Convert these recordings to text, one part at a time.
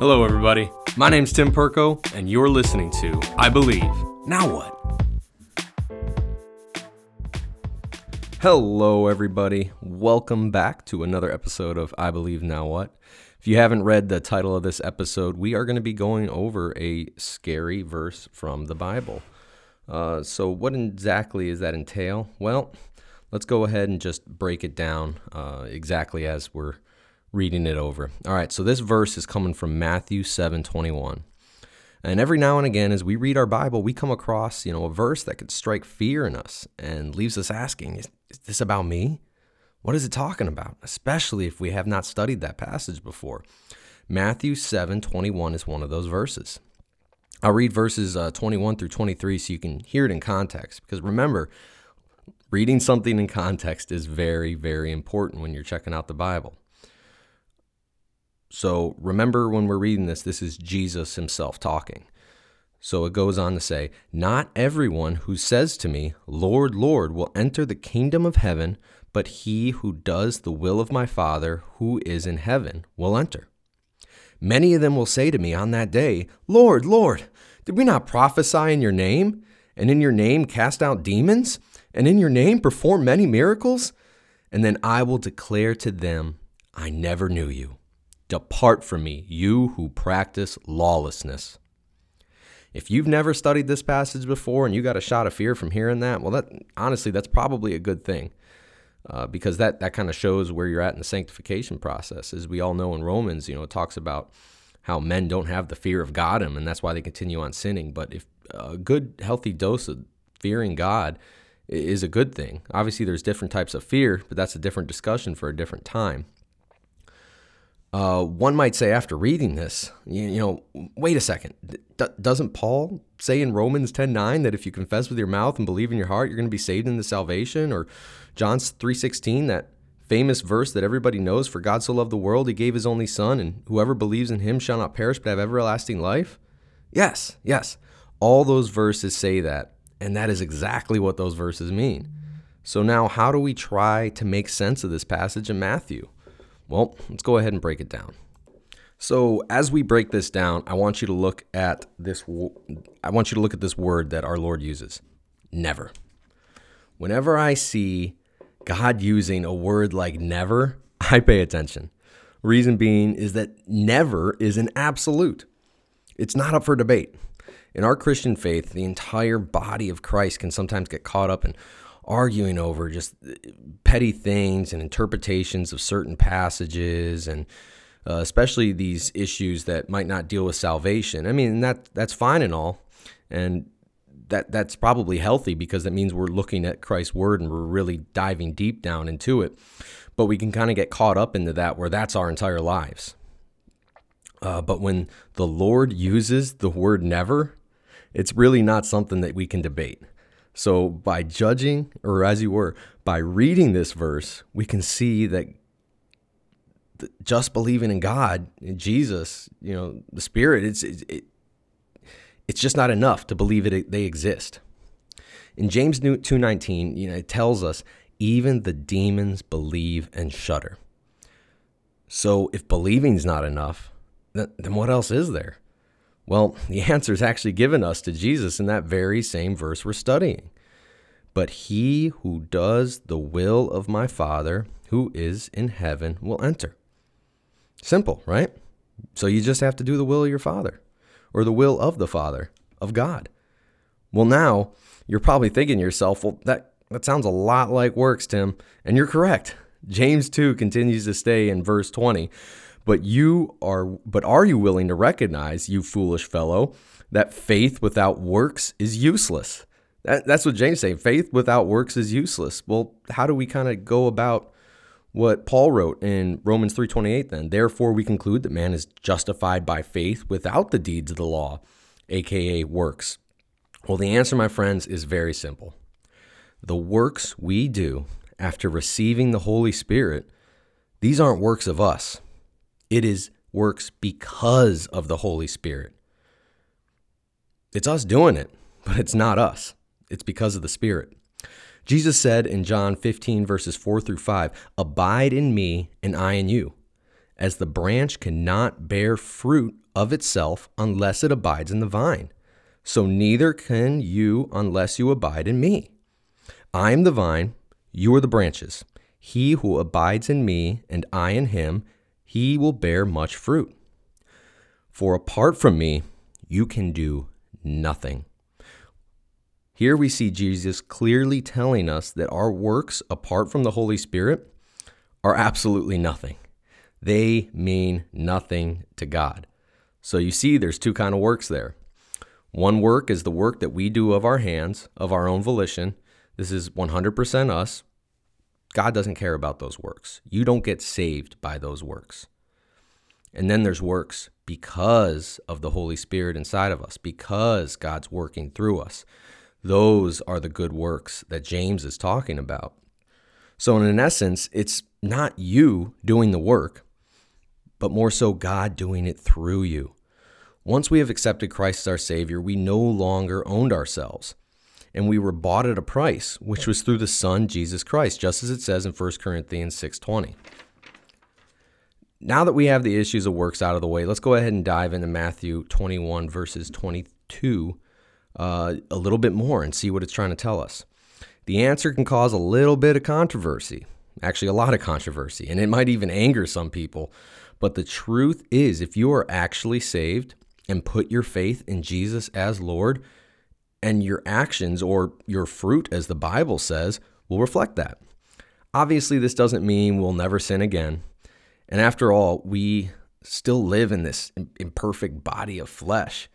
Hello, everybody. My name's Tim Perko, and you're listening to I Believe. Now what? Hello, everybody. Welcome back to another episode of I Believe Now What. If you haven't read the title of this episode, we are going to be going over a scary verse from the Bible. Uh, so, what exactly does that entail? Well, let's go ahead and just break it down uh, exactly as we're reading it over. All right, so this verse is coming from Matthew 7 21. And every now and again, as we read our Bible, we come across, you know, a verse that could strike fear in us and leaves us asking, is, is this about me? What is it talking about? Especially if we have not studied that passage before. Matthew 7 21 is one of those verses. I'll read verses uh, 21 through 23 so you can hear it in context. Because remember, reading something in context is very, very important when you're checking out the Bible. So remember when we're reading this, this is Jesus himself talking. So it goes on to say, Not everyone who says to me, Lord, Lord, will enter the kingdom of heaven, but he who does the will of my Father who is in heaven will enter. Many of them will say to me on that day, Lord, Lord, did we not prophesy in your name, and in your name cast out demons, and in your name perform many miracles? And then I will declare to them, I never knew you. Depart from me, you who practice lawlessness. If you've never studied this passage before and you got a shot of fear from hearing that, well, that honestly, that's probably a good thing. Uh, because that, that kind of shows where you're at in the sanctification process. As we all know in Romans, you know, it talks about how men don't have the fear of God, and that's why they continue on sinning. But if a good, healthy dose of fearing God is a good thing. Obviously, there's different types of fear, but that's a different discussion for a different time. Uh, one might say after reading this, you, you know, wait a second. D- doesn't Paul say in Romans 10:9 that if you confess with your mouth and believe in your heart, you're going to be saved into salvation? Or John 3:16, that famous verse that everybody knows, for God so loved the world, he gave his only son, and whoever believes in him shall not perish but have everlasting life? Yes, yes. All those verses say that, and that is exactly what those verses mean. So now how do we try to make sense of this passage in Matthew? Well, let's go ahead and break it down. So, as we break this down, I want you to look at this I want you to look at this word that our Lord uses. Never. Whenever I see God using a word like never, I pay attention. Reason being is that never is an absolute. It's not up for debate. In our Christian faith, the entire body of Christ can sometimes get caught up in arguing over just petty things and interpretations of certain passages and uh, especially these issues that might not deal with salvation. I mean, that that's fine and all, and that that's probably healthy because that means we're looking at Christ's word and we're really diving deep down into it. But we can kind of get caught up into that where that's our entire lives. Uh, but when the Lord uses the word never, it's really not something that we can debate. So, by judging, or as you were, by reading this verse, we can see that just believing in God, in Jesus, you know, the Spirit, it's it, it's just not enough to believe it they exist. In James 2:19, you know, it tells us even the demons believe and shudder. So, if believing's not enough, then, then what else is there? Well, the answer is actually given us to Jesus in that very same verse we're studying. But he who does the will of my Father who is in heaven will enter. Simple, right? So you just have to do the will of your Father or the will of the Father, of God. Well, now you're probably thinking to yourself, well, that, that sounds a lot like works, Tim. And you're correct. James 2 continues to stay in verse 20. But you are but are you willing to recognize, you foolish fellow, that faith without works is useless? That, that's what James saying. Faith without works is useless. Well, how do we kind of go about what Paul wrote in Romans 3:28 then? Therefore we conclude that man is justified by faith without the deeds of the law, aka works. Well, the answer, my friends, is very simple. The works we do after receiving the Holy Spirit, these aren't works of us. It is works because of the Holy Spirit. It's us doing it, but it's not us. It's because of the Spirit. Jesus said in John 15, verses 4 through 5, Abide in me, and I in you. As the branch cannot bear fruit of itself unless it abides in the vine. So neither can you unless you abide in me. I am the vine, you are the branches. He who abides in me and I in him, he will bear much fruit. For apart from me, you can do nothing. Here we see Jesus clearly telling us that our works apart from the Holy Spirit are absolutely nothing. They mean nothing to God. So you see there's two kind of works there. One work is the work that we do of our hands, of our own volition. This is 100% us. God doesn't care about those works. You don't get saved by those works. And then there's works because of the Holy Spirit inside of us, because God's working through us. Those are the good works that James is talking about. So, in essence, it's not you doing the work, but more so God doing it through you. Once we have accepted Christ as our Savior, we no longer owned ourselves. And we were bought at a price, which was through the Son, Jesus Christ, just as it says in 1 Corinthians 6.20. Now that we have the issues of works out of the way, let's go ahead and dive into Matthew 21, verses 22 uh, a little bit more and see what it's trying to tell us. The answer can cause a little bit of controversy, actually, a lot of controversy, and it might even anger some people. But the truth is, if you are actually saved and put your faith in Jesus as Lord, and your actions or your fruit, as the Bible says, will reflect that. Obviously, this doesn't mean we'll never sin again. And after all, we still live in this imperfect body of flesh.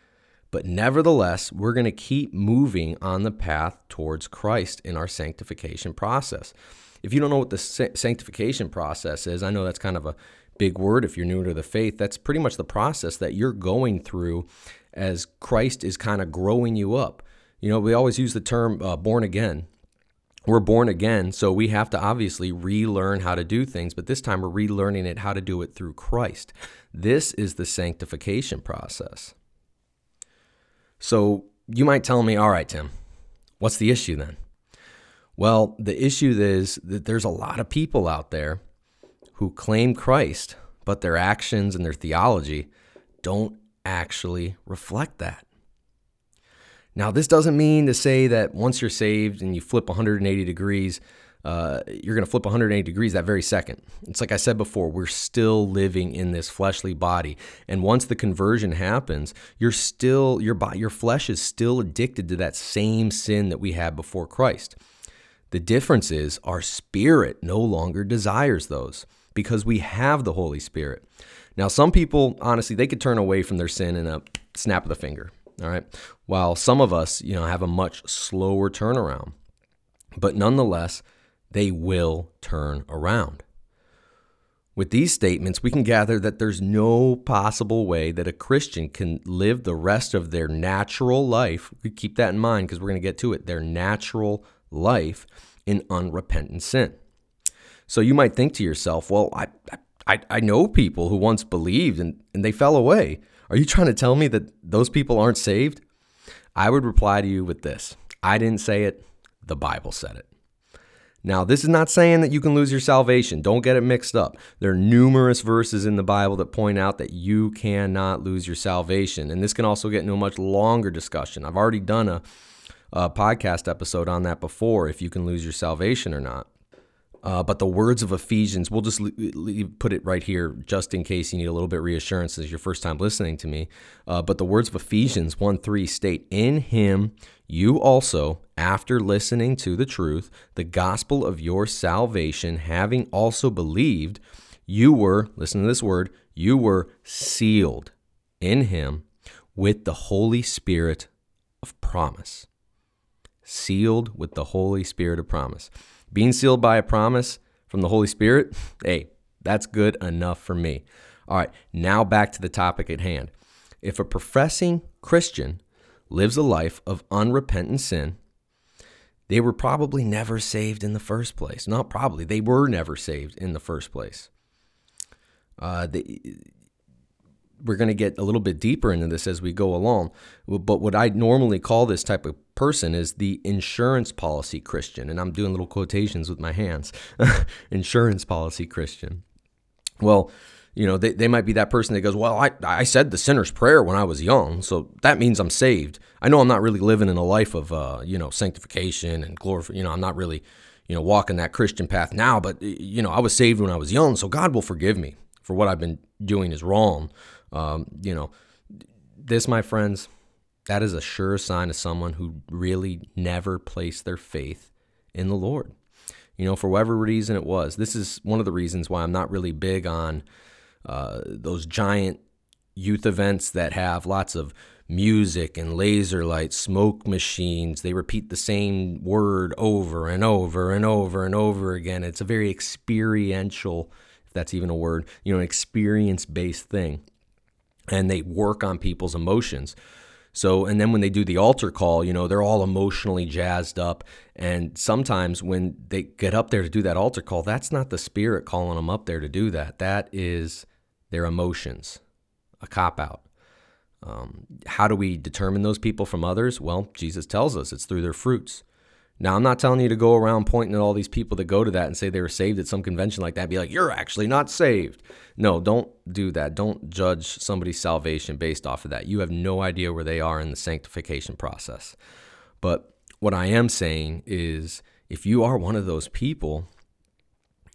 But nevertheless, we're going to keep moving on the path towards Christ in our sanctification process. If you don't know what the sanctification process is, I know that's kind of a big word if you're new to the faith. That's pretty much the process that you're going through as Christ is kind of growing you up. You know, we always use the term uh, born again. We're born again, so we have to obviously relearn how to do things, but this time we're relearning it how to do it through Christ. This is the sanctification process. So you might tell me, all right, Tim, what's the issue then? Well, the issue is that there's a lot of people out there who claim Christ, but their actions and their theology don't actually reflect that. Now, this doesn't mean to say that once you're saved and you flip 180 degrees, uh, you're going to flip 180 degrees that very second. It's like I said before, we're still living in this fleshly body, and once the conversion happens, you're still your your flesh is still addicted to that same sin that we had before Christ. The difference is our spirit no longer desires those because we have the Holy Spirit. Now, some people, honestly, they could turn away from their sin in a snap of the finger. All right. While some of us, you know, have a much slower turnaround. But nonetheless, they will turn around. With these statements, we can gather that there's no possible way that a Christian can live the rest of their natural life. We keep that in mind because we're going to get to it their natural life in unrepentant sin. So you might think to yourself, well, I, I, I know people who once believed and, and they fell away. Are you trying to tell me that those people aren't saved? I would reply to you with this I didn't say it, the Bible said it. Now, this is not saying that you can lose your salvation. Don't get it mixed up. There are numerous verses in the Bible that point out that you cannot lose your salvation. And this can also get into a much longer discussion. I've already done a, a podcast episode on that before if you can lose your salvation or not. Uh, but the words of Ephesians, we'll just put it right here just in case you need a little bit reassurance as your first time listening to me. Uh, but the words of Ephesians 1 3 state, In him you also, after listening to the truth, the gospel of your salvation, having also believed, you were, listen to this word, you were sealed in him with the Holy Spirit of promise. Sealed with the Holy Spirit of promise. Being sealed by a promise from the Holy Spirit, hey, that's good enough for me. All right, now back to the topic at hand. If a professing Christian lives a life of unrepentant sin, they were probably never saved in the first place. Not probably, they were never saved in the first place. Uh, they, we're going to get a little bit deeper into this as we go along. But what I normally call this type of person is the insurance policy Christian. And I'm doing little quotations with my hands insurance policy Christian. Well, you know, they, they might be that person that goes, Well, I, I said the sinner's prayer when I was young, so that means I'm saved. I know I'm not really living in a life of, uh, you know, sanctification and glory. You know, I'm not really, you know, walking that Christian path now, but, you know, I was saved when I was young, so God will forgive me for what I've been doing is wrong. Um, you know, this, my friends, that is a sure sign of someone who really never placed their faith in the Lord. You know, for whatever reason it was. This is one of the reasons why I'm not really big on uh, those giant youth events that have lots of music and laser lights, smoke machines. They repeat the same word over and over and over and over again. It's a very experiential, if that's even a word, you know, an experience based thing. And they work on people's emotions. So, and then when they do the altar call, you know, they're all emotionally jazzed up. And sometimes when they get up there to do that altar call, that's not the spirit calling them up there to do that. That is their emotions, a cop out. Um, how do we determine those people from others? Well, Jesus tells us it's through their fruits. Now, I'm not telling you to go around pointing at all these people that go to that and say they were saved at some convention like that. Be like, you're actually not saved. No, don't do that. Don't judge somebody's salvation based off of that. You have no idea where they are in the sanctification process. But what I am saying is if you are one of those people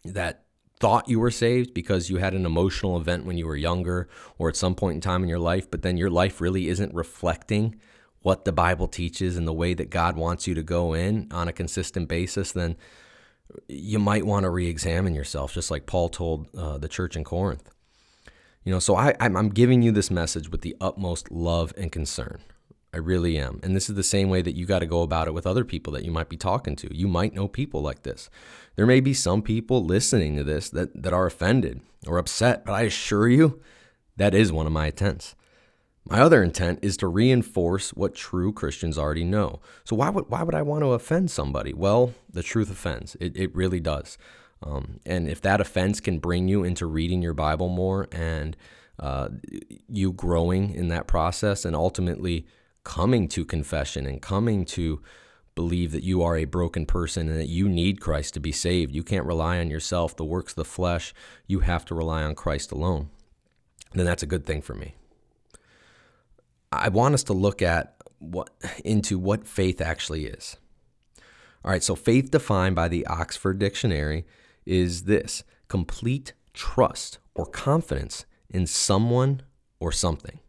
that thought you were saved because you had an emotional event when you were younger or at some point in time in your life, but then your life really isn't reflecting what the Bible teaches and the way that God wants you to go in on a consistent basis, then you might want to re-examine yourself, just like Paul told uh, the church in Corinth. You know, so I, I'm giving you this message with the utmost love and concern. I really am. And this is the same way that you got to go about it with other people that you might be talking to. You might know people like this. There may be some people listening to this that, that are offended or upset, but I assure you that is one of my intents. My other intent is to reinforce what true Christians already know. So why would why would I want to offend somebody? Well, the truth offends. It, it really does. Um, and if that offense can bring you into reading your Bible more and uh, you growing in that process and ultimately coming to confession and coming to believe that you are a broken person and that you need Christ to be saved. You can't rely on yourself, the works of the flesh. You have to rely on Christ alone. Then that's a good thing for me. I want us to look at what into what faith actually is. All right, so faith defined by the Oxford Dictionary is this complete trust or confidence in someone or something.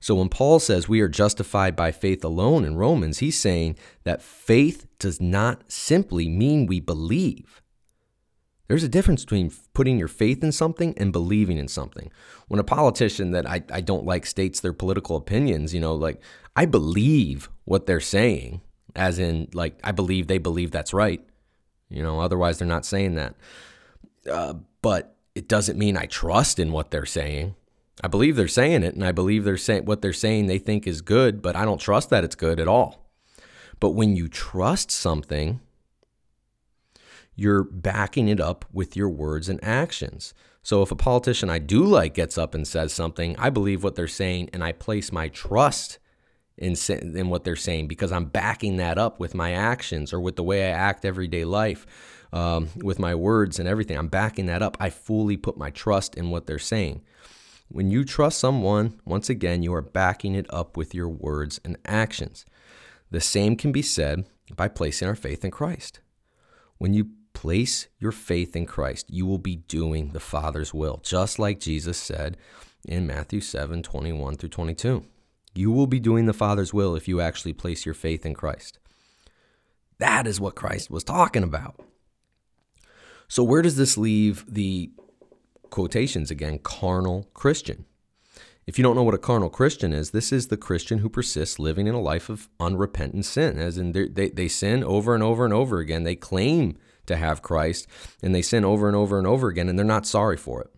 So when Paul says we are justified by faith alone in Romans, he's saying that faith does not simply mean we believe. There's a difference between putting your faith in something and believing in something. When a politician that I, I don't like states their political opinions, you know, like I believe what they're saying, as in, like, I believe they believe that's right. You know, otherwise they're not saying that. Uh, but it doesn't mean I trust in what they're saying. I believe they're saying it, and I believe they're saying what they're saying they think is good, but I don't trust that it's good at all. But when you trust something, you're backing it up with your words and actions. So if a politician I do like gets up and says something, I believe what they're saying, and I place my trust in, in what they're saying because I'm backing that up with my actions or with the way I act everyday life, um, with my words and everything. I'm backing that up. I fully put my trust in what they're saying. When you trust someone, once again, you are backing it up with your words and actions. The same can be said by placing our faith in Christ. When you place your faith in Christ, you will be doing the Father's will, just like Jesus said in Matthew 7 21 through 22. You will be doing the Father's will if you actually place your faith in Christ. That is what Christ was talking about. So, where does this leave the quotations again, carnal Christian. If you don't know what a carnal Christian is, this is the Christian who persists living in a life of unrepentant sin, as in they, they sin over and over and over again. They claim to have Christ and they sin over and over and over again, and they're not sorry for it.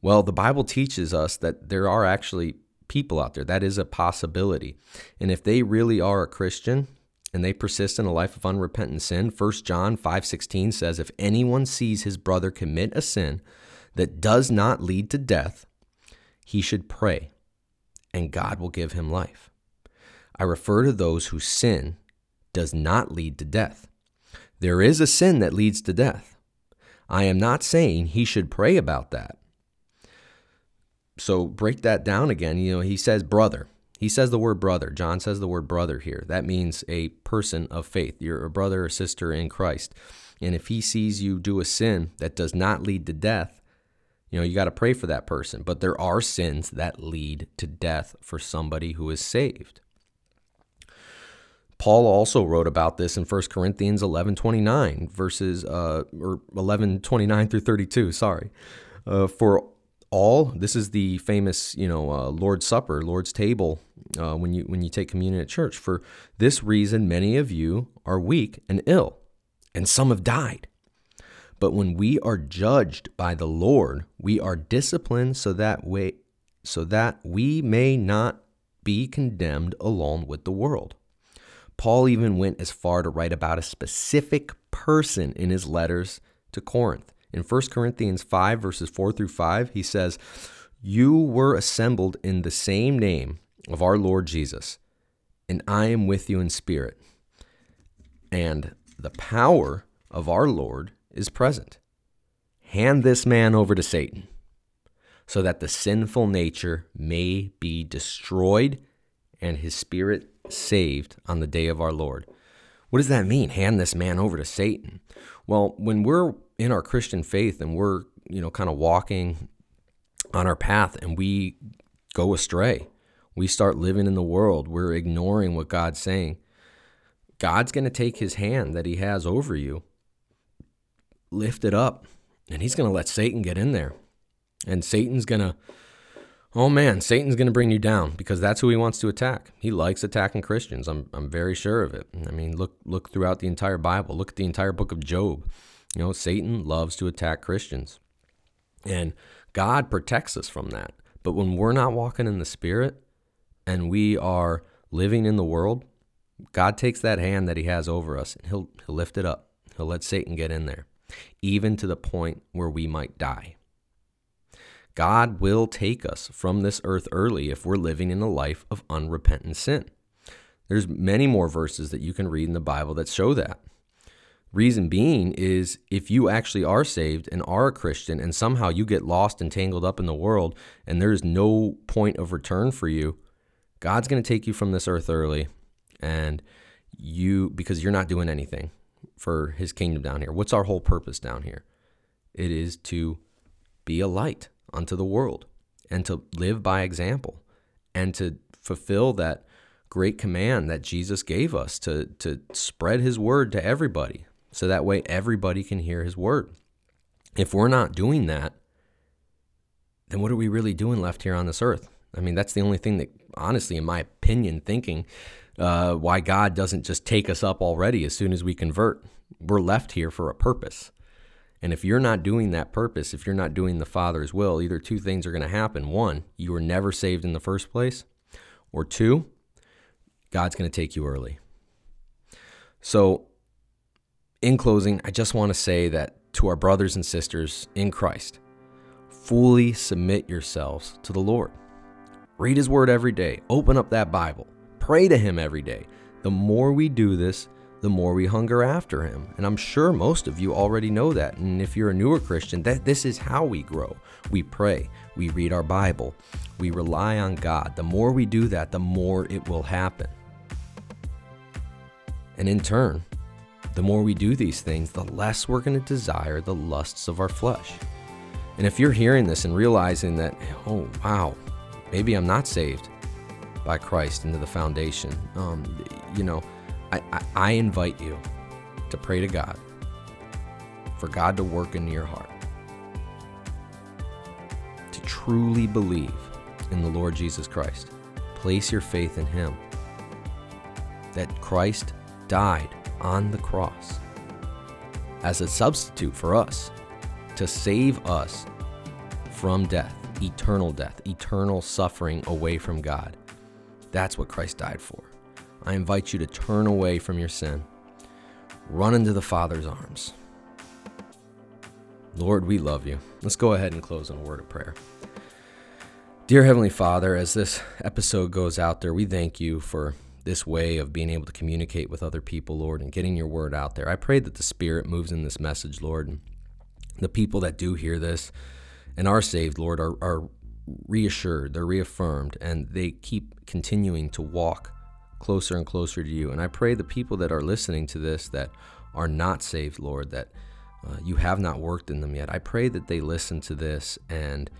Well, the Bible teaches us that there are actually people out there. That is a possibility. And if they really are a Christian, and they persist in a life of unrepentant sin 1 john 5.16 says if anyone sees his brother commit a sin that does not lead to death, he should pray, and God will give him life. I refer to those whose sin does not lead to death. There is a sin that leads to death. I am not saying he should pray about that. so break that down again. You know, he says brother. He says the word brother. John says the word brother here. That means a person of faith. You're a brother or sister in Christ. And if he sees you do a sin that does not lead to death, you know, you got to pray for that person. But there are sins that lead to death for somebody who is saved. Paul also wrote about this in 1 Corinthians 11:29 verses uh, or 11:29 through 32, sorry. Uh, for all this is the famous you know uh, lord's supper lord's table uh, when you when you take communion at church. For this reason many of you are weak and ill and some have died. But when we are judged by the lord we are disciplined so that way so that we may not be condemned along with the world paul even went as far to write about a specific person in his letters to corinth in 1 Corinthians 5, verses 4 through 5, he says, You were assembled in the same name of our Lord Jesus, and I am with you in spirit. And the power of our Lord is present. Hand this man over to Satan, so that the sinful nature may be destroyed and his spirit saved on the day of our Lord. What does that mean? Hand this man over to Satan. Well, when we're in our Christian faith and we're, you know, kind of walking on our path and we go astray, we start living in the world, we're ignoring what God's saying. God's going to take his hand that he has over you, lift it up, and he's going to let Satan get in there. And Satan's going to, oh man, Satan's going to bring you down because that's who he wants to attack. He likes attacking Christians. I'm, I'm very sure of it. I mean, look, look throughout the entire Bible, look at the entire book of Job. You know, Satan loves to attack Christians. And God protects us from that. But when we're not walking in the Spirit and we are living in the world, God takes that hand that He has over us and He'll, he'll lift it up. He'll let Satan get in there, even to the point where we might die. God will take us from this earth early if we're living in a life of unrepentant sin. There's many more verses that you can read in the Bible that show that. Reason being is if you actually are saved and are a Christian and somehow you get lost and tangled up in the world and there's no point of return for you, God's going to take you from this earth early and you because you're not doing anything for his kingdom down here. What's our whole purpose down here? It is to be a light unto the world and to live by example and to fulfill that great command that Jesus gave us to to spread his word to everybody so that way everybody can hear his word. If we're not doing that, then what are we really doing left here on this earth? I mean, that's the only thing that, honestly, in my opinion, thinking uh, why God doesn't just take us up already as soon as we convert. We're left here for a purpose. And if you're not doing that purpose, if you're not doing the Father's will, either two things are going to happen. One, you were never saved in the first place, or two, God's going to take you early. So in closing, I just want to say that to our brothers and sisters in Christ, fully submit yourselves to the Lord. Read His Word every day, open up that Bible, pray to Him every day. The more we do this, the more we hunger after Him. And I'm sure most of you already know that. And if you're a newer Christian, that this is how we grow. We pray, we read our Bible, we rely on God. The more we do that, the more it will happen. And in turn, the more we do these things, the less we're going to desire the lusts of our flesh. And if you're hearing this and realizing that, oh, wow, maybe I'm not saved by Christ into the foundation, um, you know, I, I, I invite you to pray to God for God to work in your heart, to truly believe in the Lord Jesus Christ. Place your faith in Him. That Christ died on the cross as a substitute for us to save us from death, eternal death, eternal suffering away from God. That's what Christ died for. I invite you to turn away from your sin, run into the Father's arms. Lord, we love you. Let's go ahead and close in a word of prayer. Dear Heavenly Father, as this episode goes out there, we thank you for this way of being able to communicate with other people, Lord, and getting your word out there. I pray that the Spirit moves in this message, Lord. And the people that do hear this and are saved, Lord, are, are reassured, they're reaffirmed, and they keep continuing to walk closer and closer to you. And I pray the people that are listening to this that are not saved, Lord, that uh, you have not worked in them yet, I pray that they listen to this and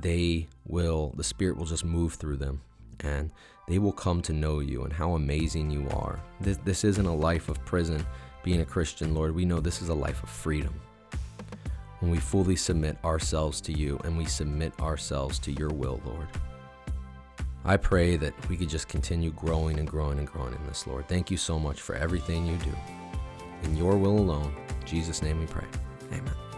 they will, the Spirit will just move through them and they will come to know you and how amazing you are. This, this isn't a life of prison being a Christian, Lord. We know this is a life of freedom. When we fully submit ourselves to you and we submit ourselves to your will, Lord. I pray that we could just continue growing and growing and growing in this, Lord. Thank you so much for everything you do. In your will alone, in Jesus' name we pray. Amen.